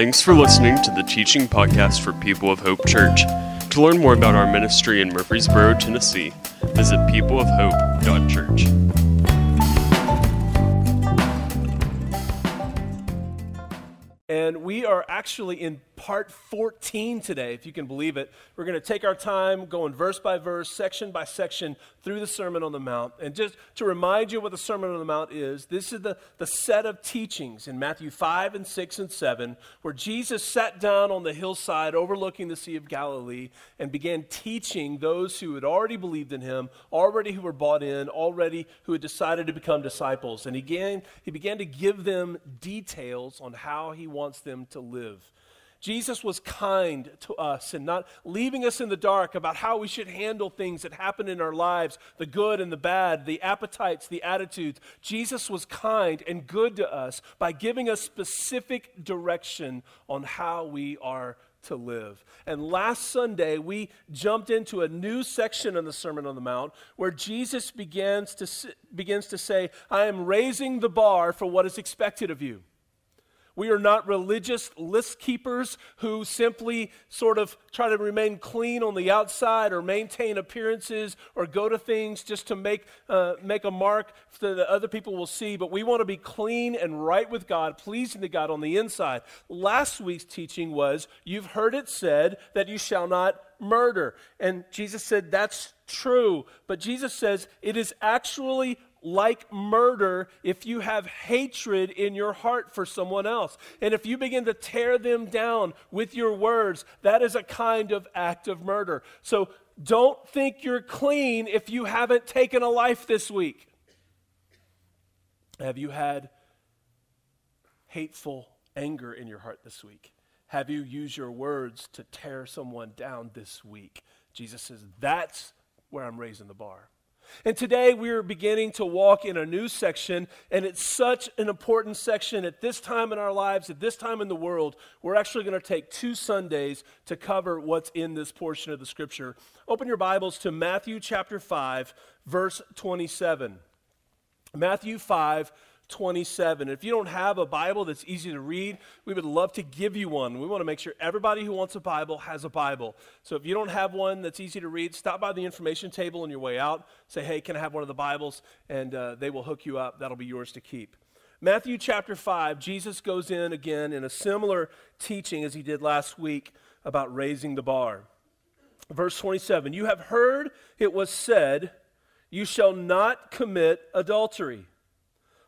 Thanks for listening to the teaching podcast for People of Hope Church. To learn more about our ministry in Murfreesboro, Tennessee, visit peopleofhope.church. And we are actually in part 14 today, if you can believe it. We're going to take our time going verse by verse, section by section through the Sermon on the Mount. And just to remind you what the Sermon on the Mount is, this is the, the set of teachings in Matthew 5 and 6 and 7, where Jesus sat down on the hillside overlooking the Sea of Galilee and began teaching those who had already believed in him, already who were bought in, already who had decided to become disciples. And he began, he began to give them details on how he wants them to live. Jesus was kind to us and not leaving us in the dark about how we should handle things that happen in our lives the good and the bad, the appetites, the attitudes. Jesus was kind and good to us by giving us specific direction on how we are to live. And last Sunday, we jumped into a new section in the Sermon on the Mount where Jesus begins to, begins to say, I am raising the bar for what is expected of you. We are not religious list keepers who simply sort of try to remain clean on the outside or maintain appearances or go to things just to make, uh, make a mark so that other people will see. But we want to be clean and right with God, pleasing to God on the inside. Last week's teaching was you've heard it said that you shall not murder. And Jesus said that's true. But Jesus says it is actually like murder if you have hatred in your heart for someone else. And if you begin to tear them down with your words, that is a kind of act of murder. So don't think you're clean if you haven't taken a life this week. Have you had hateful anger in your heart this week? Have you used your words to tear someone down this week? Jesus says, That's where I'm raising the bar. And today we're beginning to walk in a new section, and it's such an important section at this time in our lives, at this time in the world. We're actually going to take two Sundays to cover what's in this portion of the scripture. Open your Bibles to Matthew chapter 5, verse 27. Matthew 5, 27. If you don't have a Bible that's easy to read, we would love to give you one. We want to make sure everybody who wants a Bible has a Bible. So if you don't have one that's easy to read, stop by the information table on your way out. Say, hey, can I have one of the Bibles? And uh, they will hook you up. That'll be yours to keep. Matthew chapter 5, Jesus goes in again in a similar teaching as he did last week about raising the bar. Verse 27 You have heard it was said, You shall not commit adultery.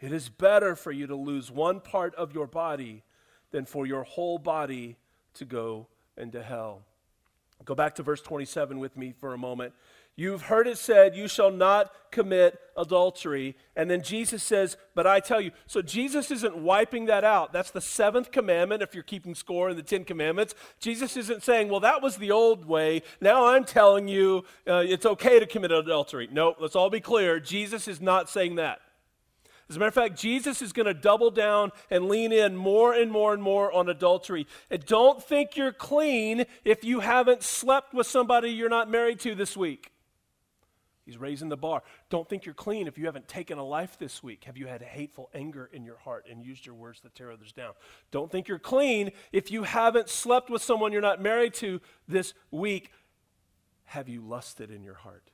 It is better for you to lose one part of your body than for your whole body to go into hell. Go back to verse 27 with me for a moment. You've heard it said, You shall not commit adultery. And then Jesus says, But I tell you. So Jesus isn't wiping that out. That's the seventh commandment if you're keeping score in the Ten Commandments. Jesus isn't saying, Well, that was the old way. Now I'm telling you uh, it's okay to commit adultery. No, let's all be clear. Jesus is not saying that. As a matter of fact, Jesus is going to double down and lean in more and more and more on adultery. And don't think you're clean if you haven't slept with somebody you're not married to this week. He's raising the bar. Don't think you're clean if you haven't taken a life this week. Have you had hateful anger in your heart and used your words to tear others down? Don't think you're clean if you haven't slept with someone you're not married to this week. Have you lusted in your heart?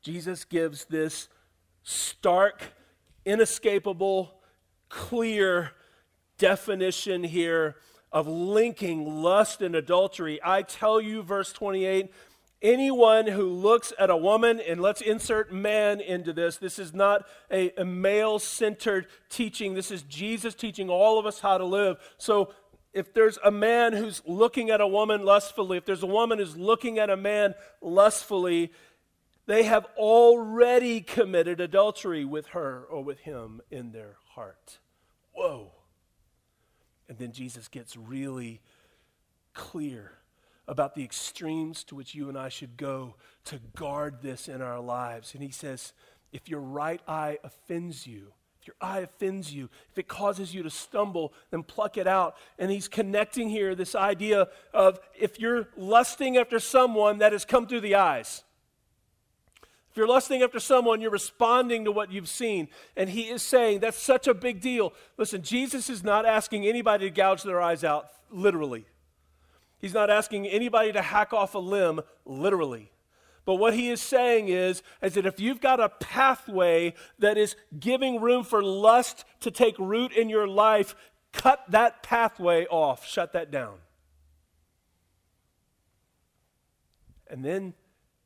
Jesus gives this stark, inescapable, clear definition here of linking lust and adultery. I tell you, verse 28, anyone who looks at a woman, and let's insert man into this. This is not a, a male centered teaching. This is Jesus teaching all of us how to live. So if there's a man who's looking at a woman lustfully, if there's a woman who's looking at a man lustfully, they have already committed adultery with her or with him in their heart. Whoa. And then Jesus gets really clear about the extremes to which you and I should go to guard this in our lives. And he says, if your right eye offends you, if your eye offends you, if it causes you to stumble, then pluck it out. And he's connecting here this idea of if you're lusting after someone that has come through the eyes. If you're lusting after someone, you're responding to what you've seen. And he is saying that's such a big deal. Listen, Jesus is not asking anybody to gouge their eyes out, literally. He's not asking anybody to hack off a limb, literally. But what he is saying is, is that if you've got a pathway that is giving room for lust to take root in your life, cut that pathway off, shut that down. And then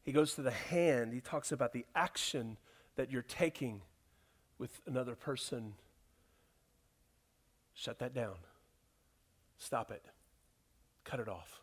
he goes to the hand. He talks about the action that you're taking with another person. Shut that down. Stop it. Cut it off.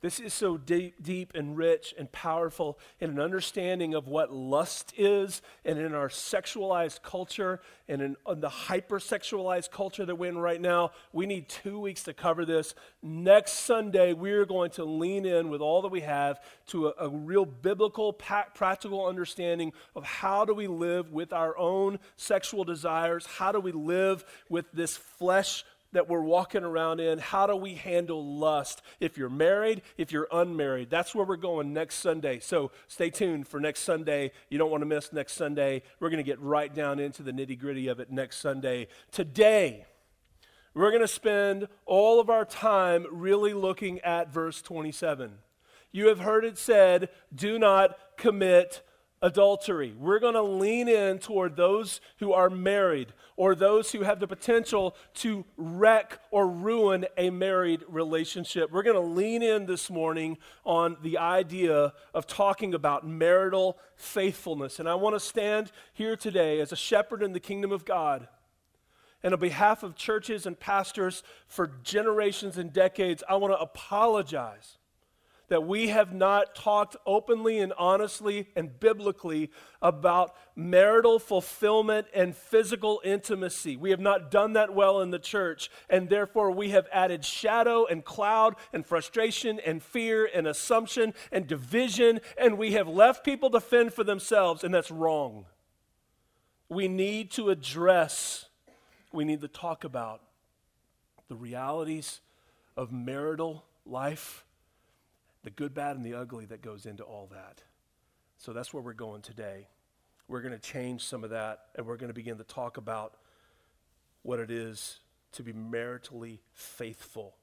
This is so deep, deep and rich and powerful in an understanding of what lust is and in our sexualized culture and in, in the hypersexualized culture that we're in right now. We need two weeks to cover this. Next Sunday, we're going to lean in with all that we have to a, a real biblical, pa- practical understanding of how do we live with our own sexual desires? How do we live with this flesh that we're walking around in. How do we handle lust? If you're married, if you're unmarried, that's where we're going next Sunday. So stay tuned for next Sunday. You don't want to miss next Sunday. We're going to get right down into the nitty gritty of it next Sunday. Today, we're going to spend all of our time really looking at verse 27. You have heard it said, do not commit adultery. We're going to lean in toward those who are married or those who have the potential to wreck or ruin a married relationship. We're going to lean in this morning on the idea of talking about marital faithfulness. And I want to stand here today as a shepherd in the kingdom of God. And on behalf of churches and pastors for generations and decades, I want to apologize that we have not talked openly and honestly and biblically about marital fulfillment and physical intimacy. We have not done that well in the church, and therefore we have added shadow and cloud and frustration and fear and assumption and division, and we have left people to fend for themselves, and that's wrong. We need to address, we need to talk about the realities of marital life the good, bad, and the ugly that goes into all that. So that's where we're going today. We're going to change some of that, and we're going to begin to talk about what it is to be maritally faithful.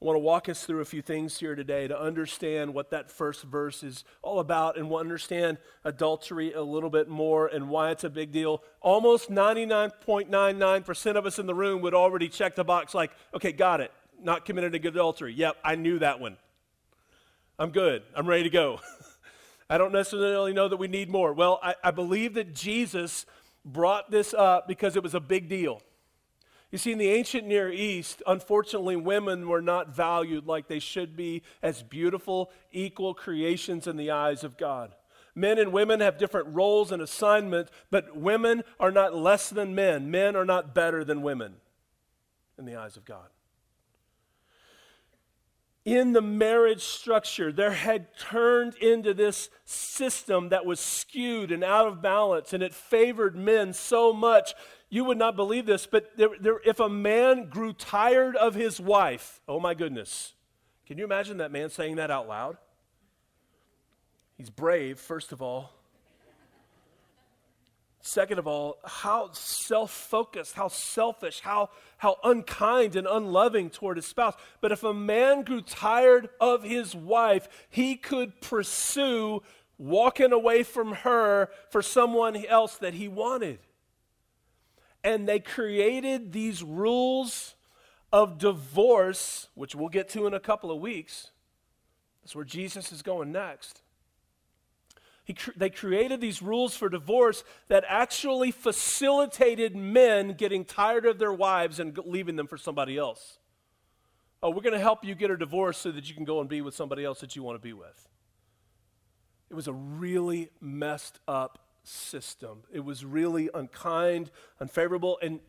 I want to walk us through a few things here today to understand what that first verse is all about and we'll understand adultery a little bit more and why it's a big deal. Almost 99.99% of us in the room would already check the box like, okay, got it not committed adultery. Yep, I knew that one. I'm good. I'm ready to go. I don't necessarily know that we need more. Well, I, I believe that Jesus brought this up because it was a big deal. You see, in the ancient Near East, unfortunately, women were not valued like they should be as beautiful, equal creations in the eyes of God. Men and women have different roles and assignments, but women are not less than men. Men are not better than women in the eyes of God in the marriage structure, there had turned into this system that was skewed and out of balance, and it favored men so much. You would not believe this, but there, there, if a man grew tired of his wife, oh my goodness, can you imagine that man saying that out loud? He's brave, first of all. Second of all, how self focused, how selfish, how, how unkind and unloving toward his spouse. But if a man grew tired of his wife, he could pursue walking away from her for someone else that he wanted. And they created these rules of divorce, which we'll get to in a couple of weeks. That's where Jesus is going next cr- they created these rules for divorce that actually facilitated men getting tired of their wives and leaving them for somebody else. Oh, we're going to help you get a divorce so that you can go and be with somebody else that you want to be with. It was a really messed up system. It was really unkind, unfavorable, and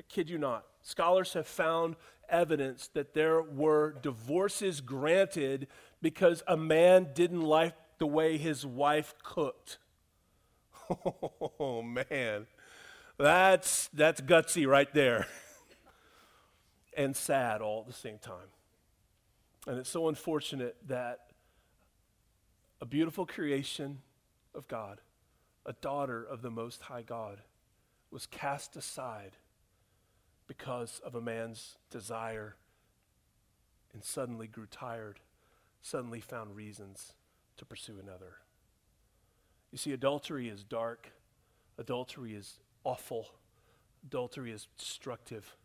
I kid you not, Scholars have found evidence that there were divorces granted because a man didn't like the way his wife cooked. Oh man. That's that's gutsy right there. and sad all at the same time. And it's so unfortunate that a beautiful creation of God, a daughter of the Most High God, was cast aside because of a man's desire and suddenly grew tired, suddenly found reasons to pursue another. You see, adultery is dark, adultery is awful, adultery is destructive.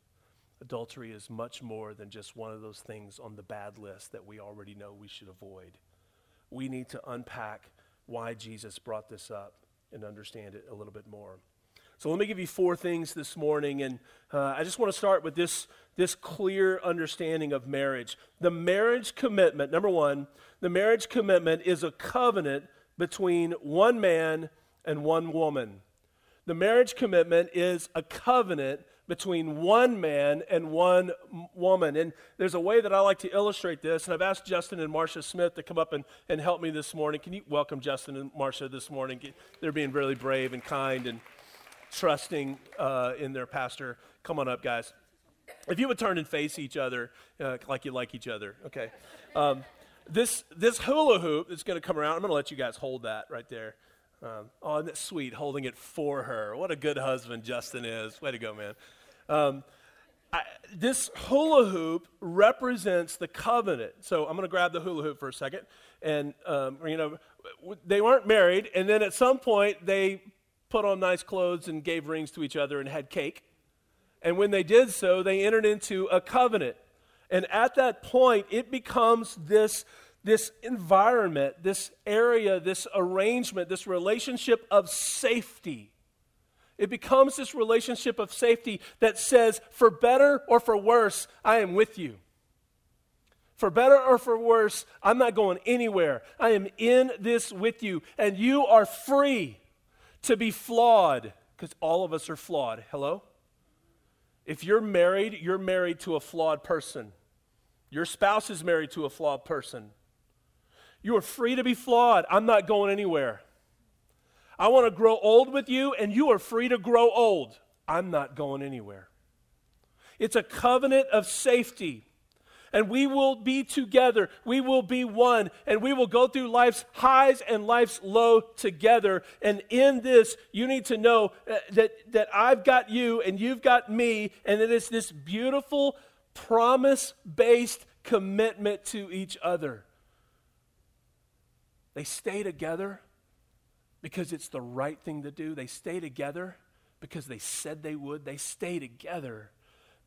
Adultery is much more than just one of those things on the bad list that we already know we should avoid. We need to unpack why Jesus brought this up and understand it a little bit more. So let me give you four things this morning, and uh, I just want to start with this, this clear understanding of marriage. The marriage commitment, number one, the marriage commitment is a covenant between one man and one woman. The marriage commitment is a covenant between one man and one woman. And there's a way that I like to illustrate this, and I've asked Justin and Marcia Smith to come up and, and help me this morning. Can you welcome Justin and Marcia this morning? They're being really brave and kind and trusting uh, in their pastor. Come on up, guys. If you would turn and face each other uh, like you like each other, okay? Um, this, this hula hoop is going to come around. I'm going to let you guys hold that right there. Um, oh, that sweet, holding it for her. What a good husband Justin is. Way to go, man. Um, I, this hula hoop represents the covenant. So I'm going to grab the hula hoop for a second. And, um, you know, they weren't married. And then at some point, they put on nice clothes and gave rings to each other and had cake. And when they did so, they entered into a covenant. And at that point, it becomes this this environment, this area, this arrangement, this relationship of safety. It becomes this relationship of safety that says, for better or for worse, I am with you. For better or for worse, I'm not going anywhere. I am in this with you, and you are free to be flawed, because all of us are flawed. Hello? If you're married, you're married to a flawed person. Your spouse is married to a flawed person. You are free to be flawed. I'm not going anywhere. I want to grow old with you, and you are free to grow old. I'm not going anywhere. It's a covenant of safety. And we will be together. We will be one. And we will go through life's highs and life's low together. And in this, you need to know uh, that, that I've got you and you've got me. And it is this beautiful, promise based commitment to each other. They stay together because it's the right thing to do. They stay together because they said they would. They stay together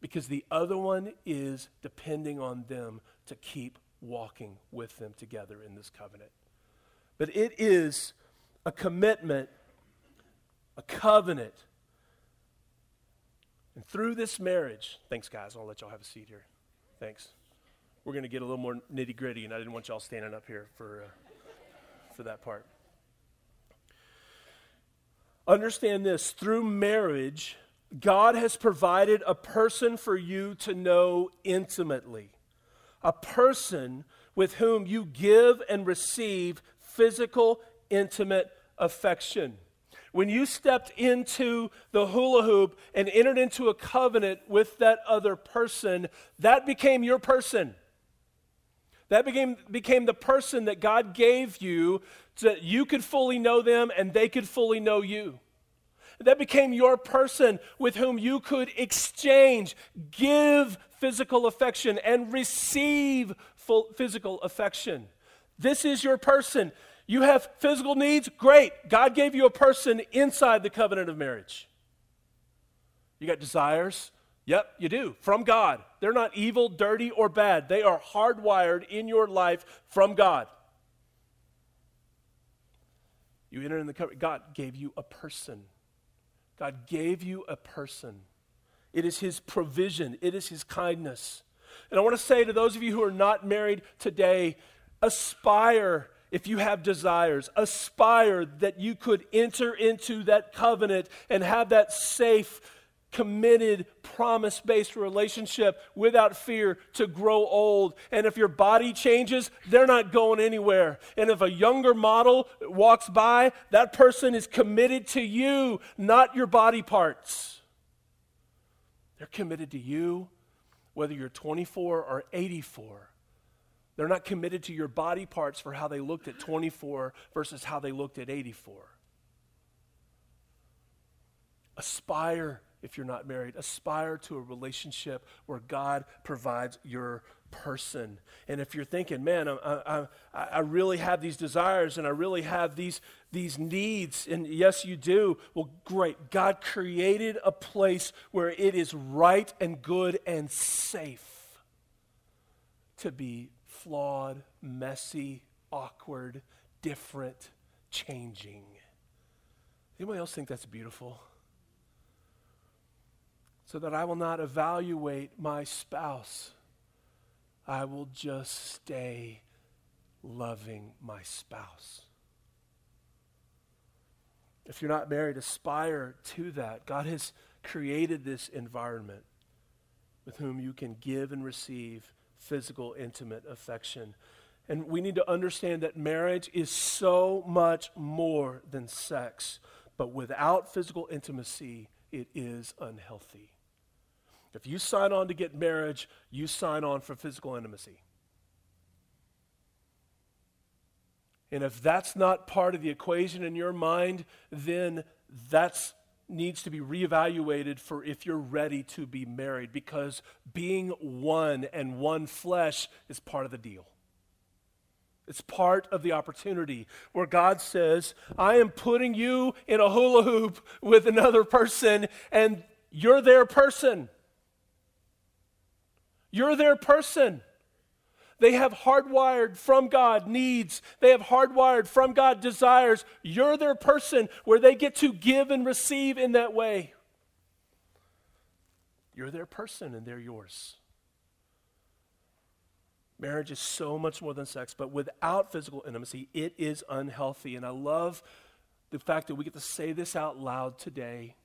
because the other one is depending on them to keep walking with them together in this covenant. But it is a commitment, a covenant. And through this marriage, thanks, guys. I'll let y'all have a seat here. Thanks. We're going to get a little more nitty gritty, and I didn't want y'all standing up here for. Uh, for that part. Understand this through marriage, God has provided a person for you to know intimately, a person with whom you give and receive physical, intimate affection. When you stepped into the hula hoop and entered into a covenant with that other person, that became your person. That became, became the person that God gave you so that you could fully know them and they could fully know you. That became your person with whom you could exchange, give physical affection, and receive physical affection. This is your person. You have physical needs? Great. God gave you a person inside the covenant of marriage. You got desires? Yep, you do. From God. They're not evil, dirty, or bad. They are hardwired in your life from God. You enter in the covenant. God gave you a person. God gave you a person. It is His provision, it is His kindness. And I want to say to those of you who are not married today, aspire if you have desires, aspire that you could enter into that covenant and have that safe committed, promise based relationship without fear to grow old. And if your body changes, they're not going anywhere. And if a younger model walks by, that person is committed to you, not your body parts. They're committed to you, whether you're 24 or 84. They're not committed to your body parts for how they looked at 24 versus how they looked at 84. Aspire, if you're not married, aspire to a relationship where God provides your person. And if you're thinking, man, I, I, I really have these desires and I really have these, these needs, and yes, you do, well, great. God created a place where it is right and good and safe to be flawed, messy, awkward, different, changing. Anybody else think that's beautiful? So that I will not evaluate my spouse. I will just stay loving my spouse. If you're not married, aspire to that. God has created this environment with whom you can give and receive physical, intimate affection. And we need to understand that marriage is so much more than sex. But without physical intimacy, it is unhealthy. If you sign on to get marriage, you sign on for physical intimacy. And if that's not part of the equation in your mind, then that needs to be reevaluated for if you're ready to be married because being one and one flesh is part of the deal. It's part of the opportunity where God says, I am putting you in a hula hoop with another person, and you're their person. You're their person. They have hardwired from God needs. They have hardwired from God desires. You're their person where they get to give and receive in that way. You're their person and they're yours. Marriage is so much more than sex, but without physical intimacy, it is unhealthy. And I love the fact that we get to say this out loud today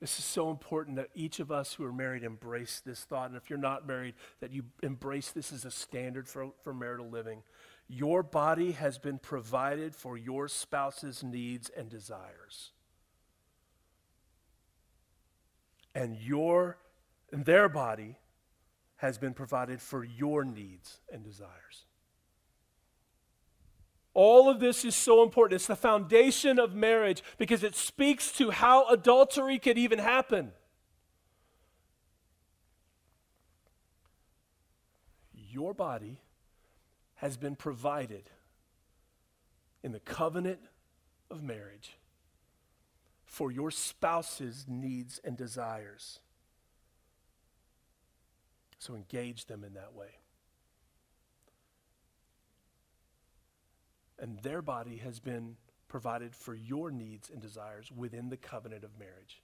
this is so important that each of us who are married embrace this thought. And if you're not married, that you embrace this as a standard for, for marital living. Your body has been provided for your spouse's needs and desires. And your and their body has been provided for your needs and desires. All of this is so important. It's the foundation of marriage because it speaks to how adultery could even happen. Your body has been provided in the covenant of marriage for your spouse's needs and desires. So engage them in that way. And their body has been provided for your needs and desires within the covenant of marriage.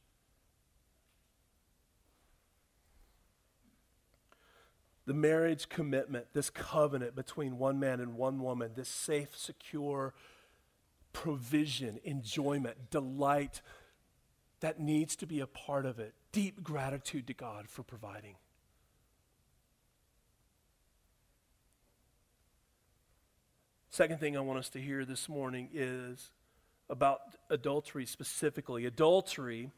The marriage commitment, this covenant between one man and one woman, this safe, secure provision, enjoyment, delight, that needs to be a part of it. Deep gratitude to God for providing. Second thing I want us to hear this morning is about adultery specifically. Adultery,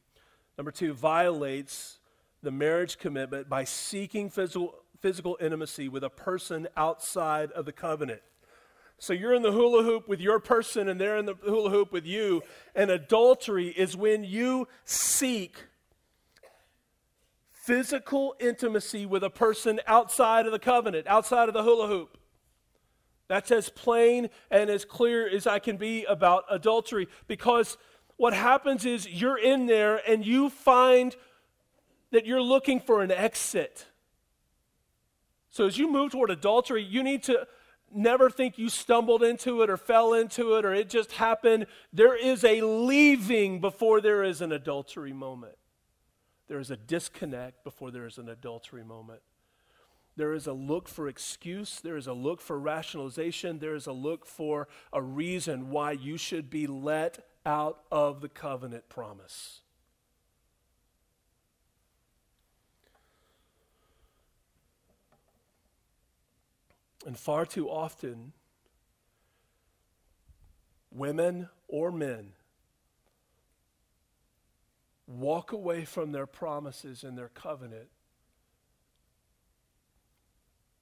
number two, violates the marriage commitment by seeking physical, physical intimacy with a person outside of the covenant. So you're in the hula hoop with your person, and they're in the hula hoop with you. And adultery is when you seek physical intimacy with a person outside of the covenant, outside of the hula hoop. That's as plain and as clear as I can be about adultery because what happens is you're in there and you find that you're looking for an exit. So as you move toward adultery, you need to never think you stumbled into it or fell into it or it just happened. There is a leaving before there is an adultery moment. There is a disconnect before there is an adultery moment. There is a look for excuse. There is a look for rationalization. There is a look for a reason why you should be let out of the covenant promise. And far too often, women or men walk away from their promises and their covenant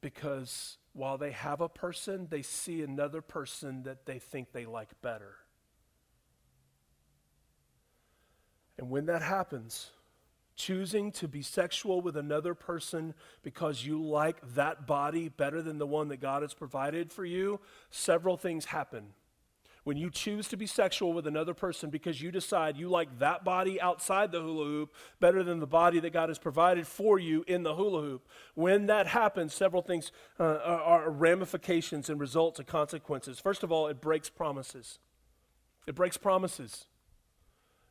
because while they have a person, they see another person that they think they like better. And when that happens, choosing to be sexual with another person because you like that body better than the one that God has provided for you, several things happen. When you choose to be sexual with another person because you decide you like that body outside the hula hoop better than the body that God has provided for you in the hula hoop, when that happens, several things uh, are, are ramifications and results and consequences. First of all, it breaks promises. It breaks promises.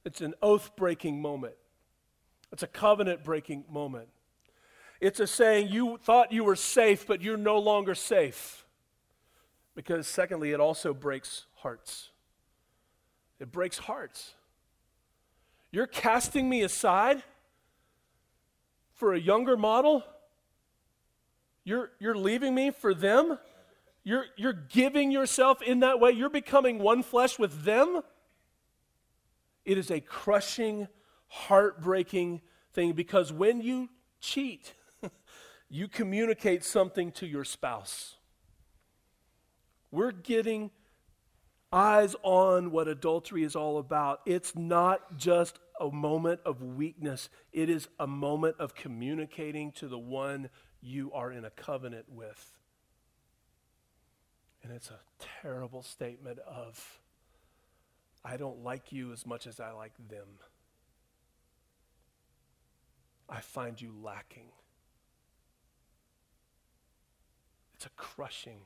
It's an oath breaking moment, it's a covenant breaking moment. It's a saying you thought you were safe, but you're no longer safe. Because, secondly, it also breaks hearts. It breaks hearts. You're casting me aside for a younger model? You're, you're leaving me for them? You're, you're giving yourself in that way? You're becoming one flesh with them? It is a crushing, heartbreaking thing because when you cheat, you communicate something to your spouse. We're getting eyes on what adultery is all about. It's not just a moment of weakness, it is a moment of communicating to the one you are in a covenant with. And it's a terrible statement of, I don't like you as much as I like them. I find you lacking. It's a crushing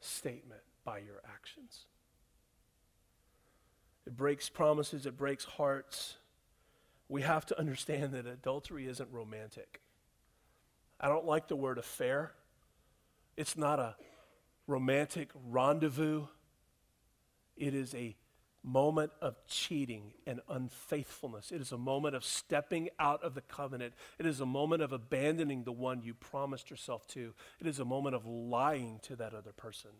statement by your actions. It breaks promises, it breaks hearts. We have to understand that adultery isn't romantic. I don't like the word affair. It's not a romantic rendezvous. It is a moment of cheating and unfaithfulness. It is a moment of stepping out of the covenant. It is a moment of abandoning the one you promised yourself to. It is a moment of lying to that other person.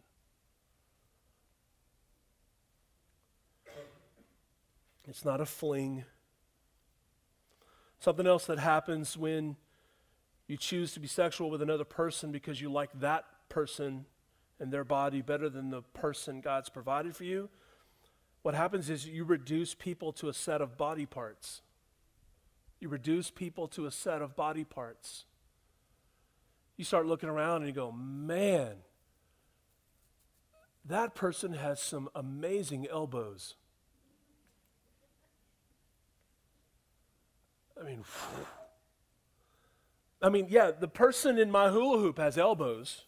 It's not a fling. Something else that happens when you choose to be sexual with another person because you like that person and their body better than the person God's provided for you. What happens is you reduce people to a set of body parts. You reduce people to a set of body parts. You start looking around and you go, man, that person has some amazing elbows. I mean, I mean, yeah, the person in my hula hoop has elbows,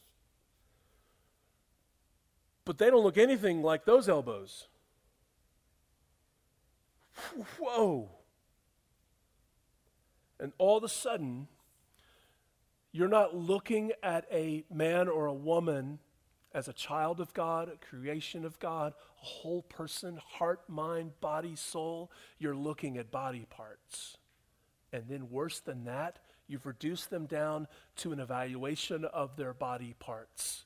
but they don't look anything like those elbows. Whoa. And all of a sudden, you're not looking at a man or a woman as a child of God, a creation of God, a whole person, heart, mind, body, soul. You're looking at body parts. And then, worse than that, you've reduced them down to an evaluation of their body parts.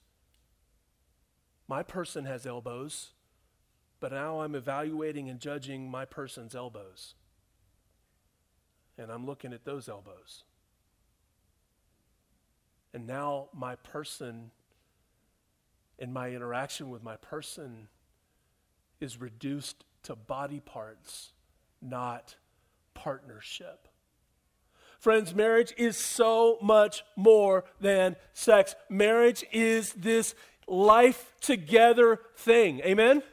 My person has elbows, but now I'm evaluating and judging my person's elbows. And I'm looking at those elbows. And now my person, and my interaction with my person, is reduced to body parts, not partnership. Friends, marriage is so much more than sex. Marriage is this life together thing. Amen?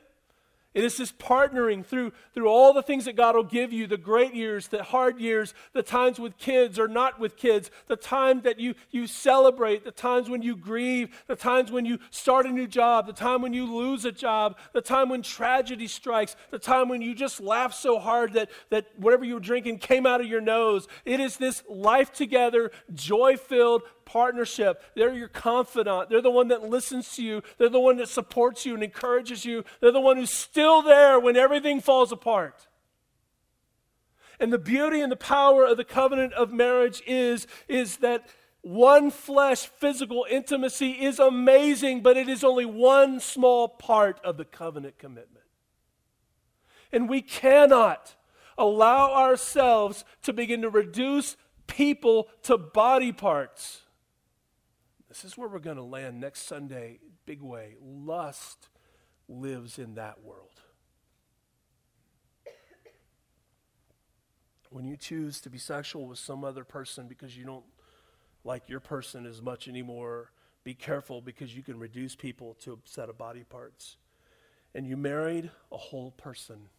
It is this partnering through, through all the things that God will give you the great years, the hard years, the times with kids or not with kids, the time that you, you celebrate, the times when you grieve, the times when you start a new job, the time when you lose a job, the time when tragedy strikes, the time when you just laugh so hard that, that whatever you were drinking came out of your nose. It is this life together, joy filled, partnership. They're your confidant. They're the one that listens to you. They're the one that supports you and encourages you. They're the one who's still there when everything falls apart. And the beauty and the power of the covenant of marriage is, is that one flesh physical intimacy is amazing, but it is only one small part of the covenant commitment. And we cannot allow ourselves to begin to reduce people to body parts. This is where we're going to land next Sunday, big way. Lust lives in that world. When you choose to be sexual with some other person because you don't like your person as much anymore, be careful because you can reduce people to a set of body parts. And you married a whole person.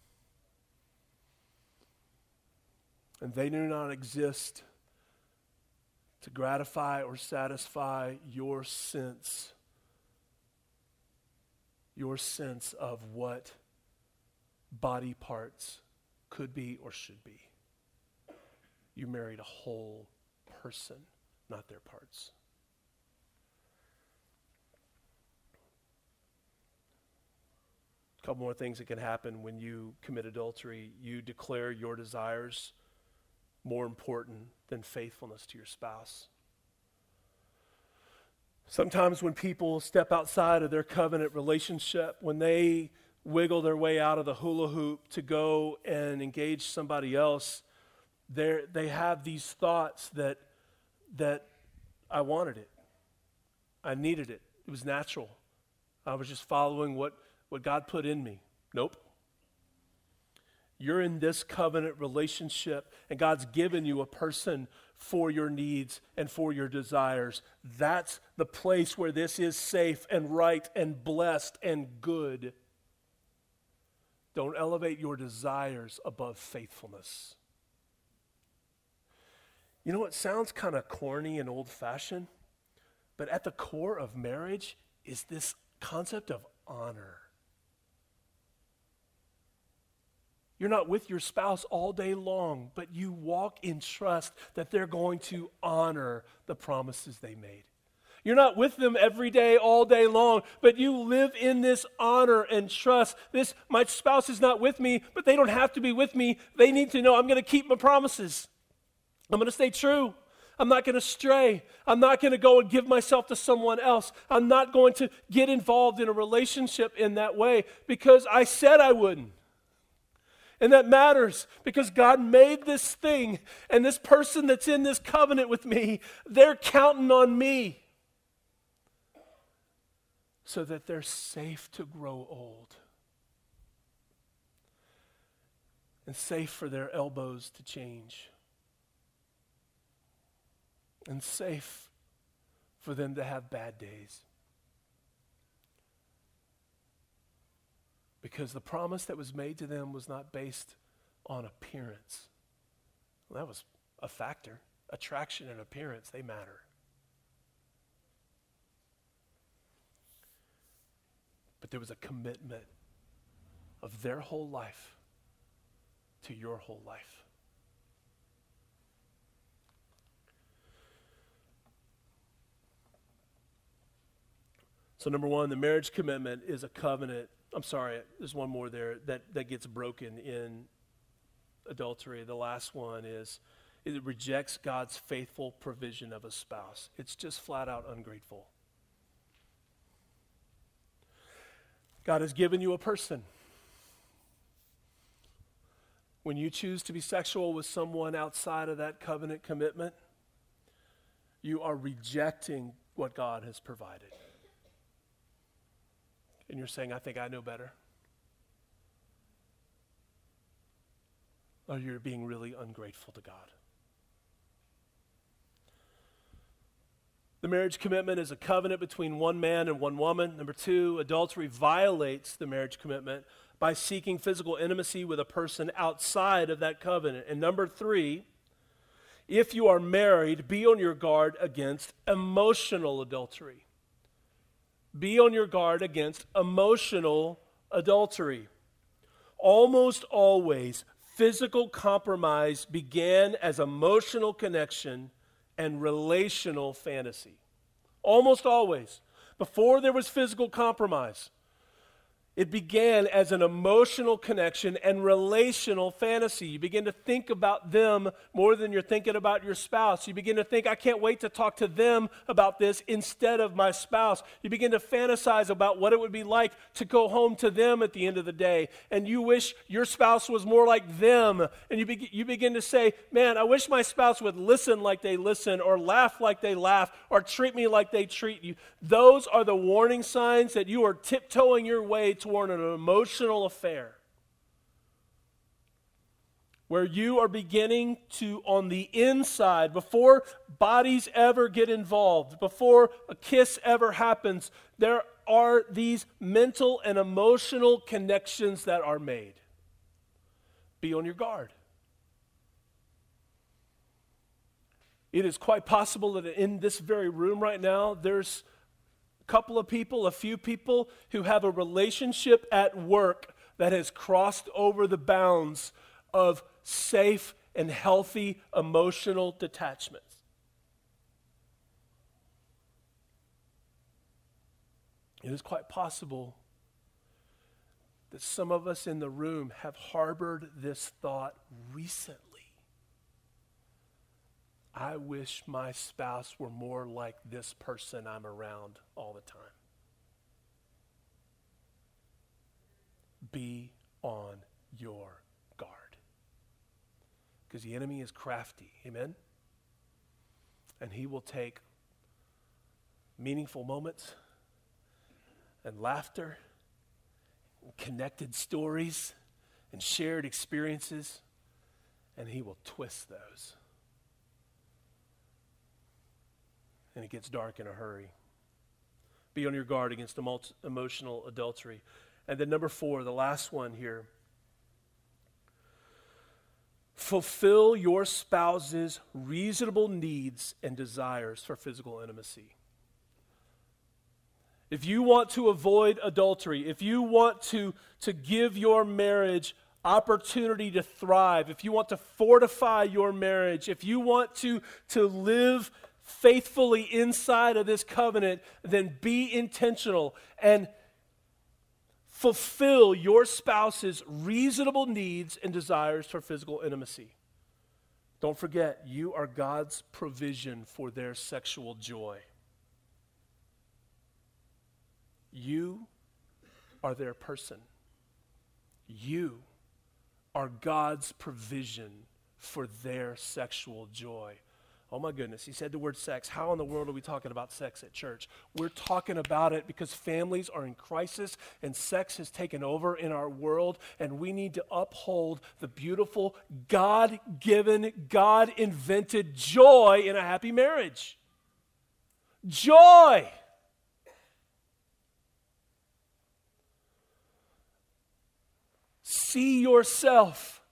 And they do not exist to gratify or satisfy your sense, your sense of what body parts could be or should be. You married a whole person, not their parts. A couple more things that can happen when you commit adultery. You declare your desires more important than faithfulness to your spouse. Sometimes when people step outside of their covenant relationship, when they wiggle their way out of the hula hoop to go and engage somebody else, they have these thoughts that, that I wanted it. I needed it. It was natural. I was just following what, what God put in me. Nope. You're in this covenant relationship, and God's given you a person for your needs and for your desires. That's the place where this is safe and right and blessed and good. Don't elevate your desires above faithfulness. You know, it sounds kind of corny and old fashioned, but at the core of marriage is this concept of honor. You're not with your spouse all day long, but you walk in trust that they're going to honor the promises they made. You're not with them every day, all day long, but you live in this honor and trust. This, my spouse is not with me, but they don't have to be with me. They need to know I'm going to keep my promises. I'm going to stay true. I'm not going to stray. I'm not going to go and give myself to someone else. I'm not going to get involved in a relationship in that way because I said I wouldn't. And that matters because God made this thing, and this person that's in this covenant with me, they're counting on me so that they're safe to grow old and safe for their elbows to change and safe for them to have bad days. Because the promise that was made to them was not based on appearance. Well, that was a factor. Attraction and appearance, they matter. But there was a commitment of their whole life to your whole life. So, number one, the marriage commitment is a covenant I'm sorry, there's one more there that, that gets broken in adultery. The last one is it rejects God's faithful provision of a spouse. It's just flat out ungrateful. God has given you a person. When you choose to be sexual with someone outside of that covenant commitment, you are rejecting what God has provided and you're saying, I think I know better? Or you're being really ungrateful to God? The marriage commitment is a covenant between one man and one woman. Number two, adultery violates the marriage commitment by seeking physical intimacy with a person outside of that covenant. And number three, if you are married, be on your guard against emotional adultery. Be on your guard against emotional adultery. Almost always, physical compromise began as emotional connection and relational fantasy. Almost always. Before there was physical compromise, It began as an emotional connection and relational fantasy. You begin to think about them more than you're thinking about your spouse. You begin to think, I can't wait to talk to them about this instead of my spouse. You begin to fantasize about what it would be like to go home to them at the end of the day. And you wish your spouse was more like them. And you, be- you begin to say, Man, I wish my spouse would listen like they listen, or laugh like they laugh, or treat me like they treat you. Those are the warning signs that you are tiptoeing your way toward an emotional affair where you are beginning to, on the inside, before bodies ever get involved, before a kiss ever happens, there are these mental and emotional connections that are made. Be on your guard. It is quite possible that in this very room right now, there's couple of people, a few people who have a relationship at work that has crossed over the bounds of safe and healthy emotional detachment. It is quite possible that some of us in the room have harbored this thought recently. I wish my spouse were more like this person I'm around all the time. Be on your guard. Because the enemy is crafty. Amen? And he will take meaningful moments and laughter, and connected stories, and shared experiences, and he will twist those and it gets dark in a hurry. Be on your guard against emotional adultery. And then, number four, the last one here fulfill your spouse's reasonable needs and desires for physical intimacy. If you want to avoid adultery, if you want to, to give your marriage opportunity to thrive, if you want to fortify your marriage, if you want to, to live faithfully inside of this covenant, then be intentional and fulfill your spouse's reasonable needs and desires for physical intimacy. Don't forget, you are God's provision for their sexual joy. You are their person. You are God's provision for their sexual joy. Oh my goodness, he said the word sex. How in the world are we talking about sex at church? We're talking about it because families are in crisis and sex has taken over in our world, and we need to uphold the beautiful, God given, God invented joy in a happy marriage. Joy! See yourself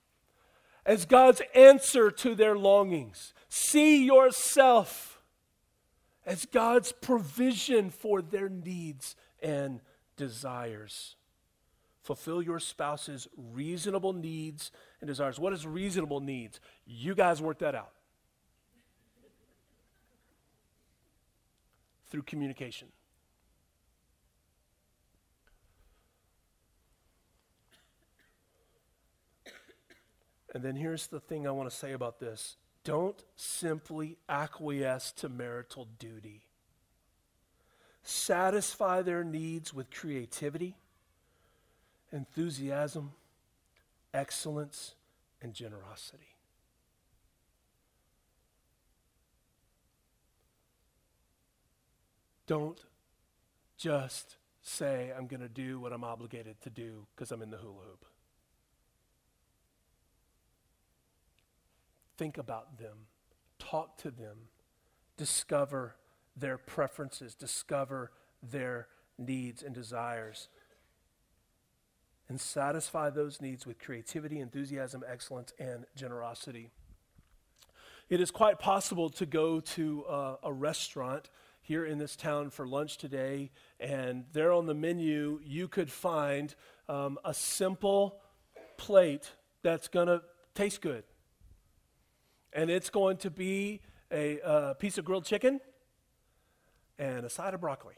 as God's answer to their longings. See yourself as God's provision for their needs and desires. Fulfill your spouse's reasonable needs and desires. What is reasonable needs? You guys work that out. Through communication. And then here's the thing I want to say about this don't simply acquiesce to marital duty. Satisfy their needs with creativity, enthusiasm, excellence, and generosity. Don't just say, I'm going to do what I'm obligated to do because I'm in the hula hoop. Think about them, talk to them, discover their preferences, discover their needs and desires, and satisfy those needs with creativity, enthusiasm, excellence, and generosity. It is quite possible to go to a, a restaurant here in this town for lunch today, and there on the menu, you could find um, a simple plate that's going to taste good and it's going to be a uh, piece of grilled chicken and a side of broccoli.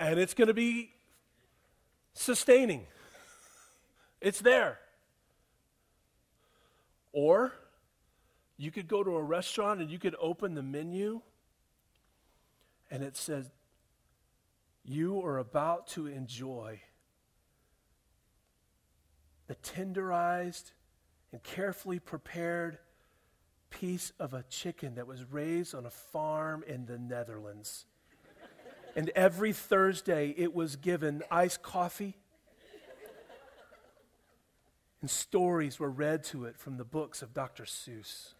and it's going to be sustaining. It's there. Or you could go to a restaurant and you could open the menu and it says, You are about to enjoy the tenderized and carefully prepared piece of a chicken that was raised on a farm in the Netherlands. and every Thursday it was given iced coffee. And stories were read to it from the books of Dr. Seuss.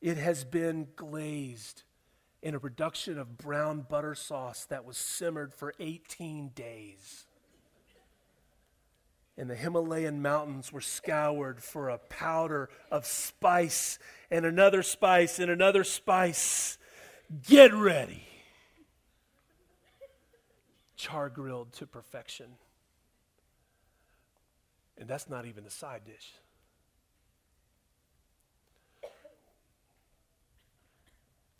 It has been glazed in a reduction of brown butter sauce that was simmered for 18 days. And the Himalayan mountains were scoured for a powder of spice and another spice and another spice. Get ready. Char grilled to perfection. And that's not even the side dish.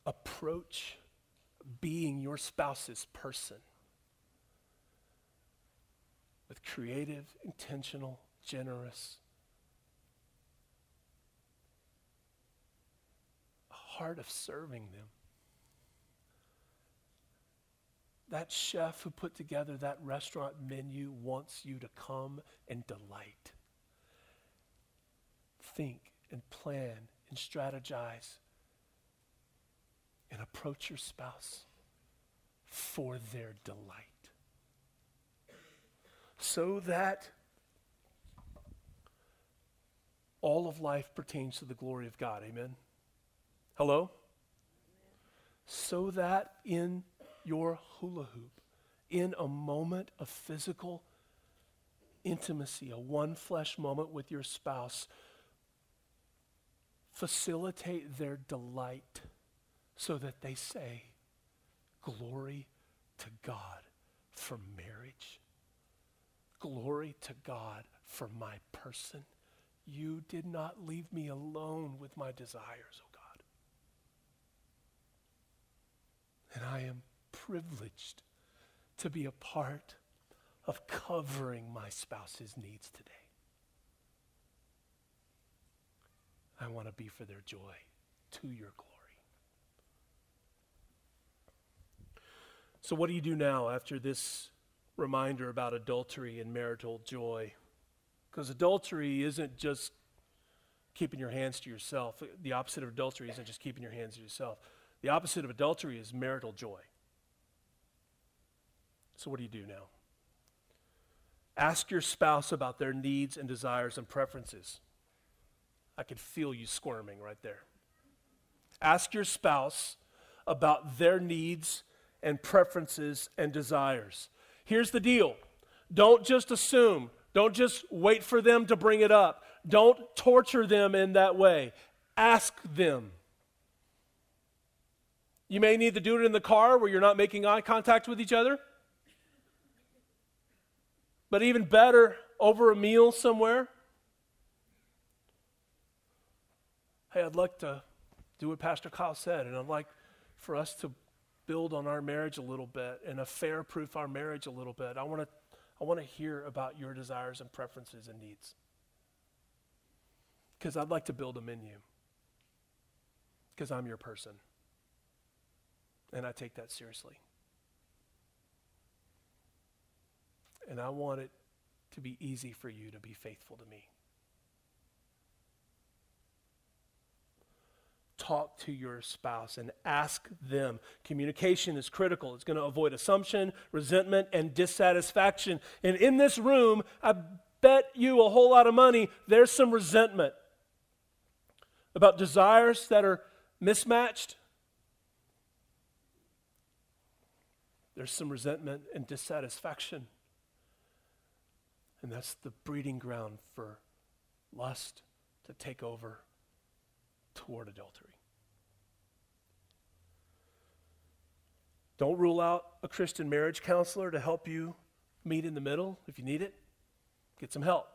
approach being your spouse's person with creative, intentional, generous, a heart of serving them. That chef who put together that restaurant menu wants you to come and delight. Think and plan and strategize and approach your spouse for their delight. So that all of life pertains to the glory of God. Amen. Hello? So that in your hula hoop, in a moment of physical intimacy, a one flesh moment with your spouse, facilitate their delight so that they say, Glory to God for marriage. Glory to God for my person. You did not leave me alone with my desires, oh God. And I am privileged to be a part of covering my spouse's needs today. I want to be for their joy to your glory. So, what do you do now after this reminder about adultery and marital joy? Because adultery isn't just keeping your hands to yourself. The opposite of adultery isn't just keeping your hands to yourself. The opposite of adultery is marital joy. So, what do you do now? Ask your spouse about their needs and desires and preferences. I could feel you squirming right there. Ask your spouse about their needs and preferences and desires. Here's the deal don't just assume, don't just wait for them to bring it up, don't torture them in that way. Ask them. You may need to do it in the car where you're not making eye contact with each other. But even better, over a meal somewhere. Hey, I'd like to do what Pastor Kyle said, and I'd like for us to build on our marriage a little bit and affair proof our marriage a little bit. I want to I want to hear about your desires and preferences and needs. Because I'd like to build them in you. Because I'm your person. And I take that seriously. And I want it to be easy for you to be faithful to me. Talk to your spouse and ask them. Communication is critical. It's going to avoid assumption, resentment, and dissatisfaction. And in this room, I bet you a whole lot of money, there's some resentment about desires that are mismatched. There's some resentment and dissatisfaction. And that's the breeding ground for lust to take over toward adultery. Don't rule out a Christian marriage counselor to help you meet in the middle if you need it. Get some help.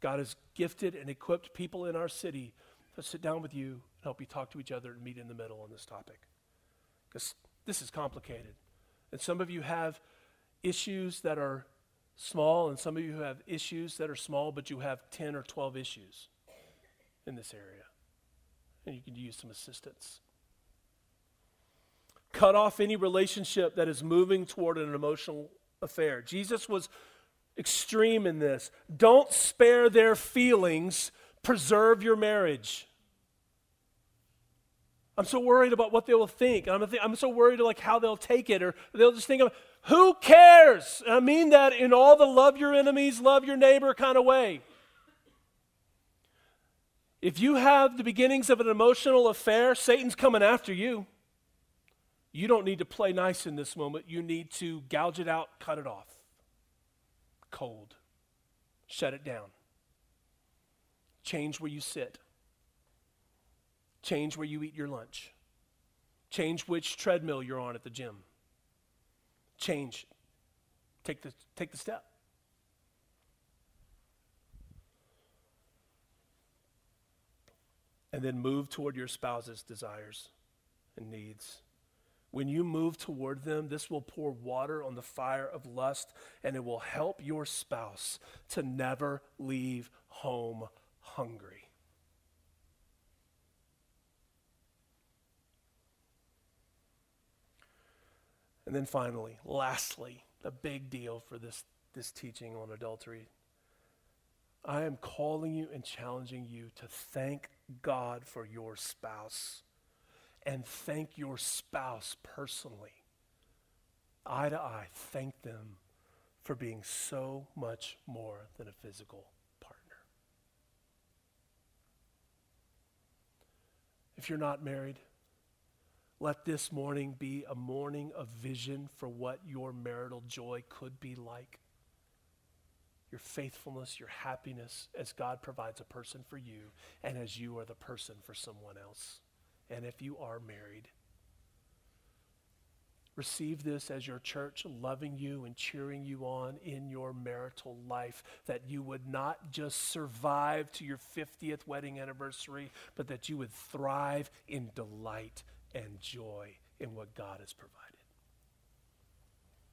God has gifted and equipped people in our city to sit down with you and help you talk to each other and meet in the middle on this topic. Because This is complicated. And some of you have issues that are small, and some of you have issues that are small, but you have 10 or 12 issues in this area. And you can use some assistance. Cut off any relationship that is moving toward an emotional affair. Jesus was extreme in this. Don't spare their feelings, preserve your marriage. I'm so worried about what they will think. I'm, th- I'm so worried like how they'll take it, or they'll just think of, who cares? And I mean that in all the love your enemies, love your neighbor kind of way. If you have the beginnings of an emotional affair, Satan's coming after you. You don't need to play nice in this moment. You need to gouge it out, cut it off. Cold. Shut it down. Change where you sit. Change where you eat your lunch. Change which treadmill you're on at the gym. Change. Take the, take the step. And then move toward your spouse's desires and needs. When you move toward them, this will pour water on the fire of lust and it will help your spouse to never leave home hungry. And then finally, lastly, the big deal for this, this teaching on adultery. I am calling you and challenging you to thank God for your spouse and thank your spouse personally. Eye to eye, thank them for being so much more than a physical partner. If you're not married, let this morning be a morning of vision for what your marital joy could be like. Your faithfulness, your happiness, as God provides a person for you, and as you are the person for someone else. And if you are married, receive this as your church loving you and cheering you on in your marital life, that you would not just survive to your 50th wedding anniversary, but that you would thrive in delight and joy in what God has provided.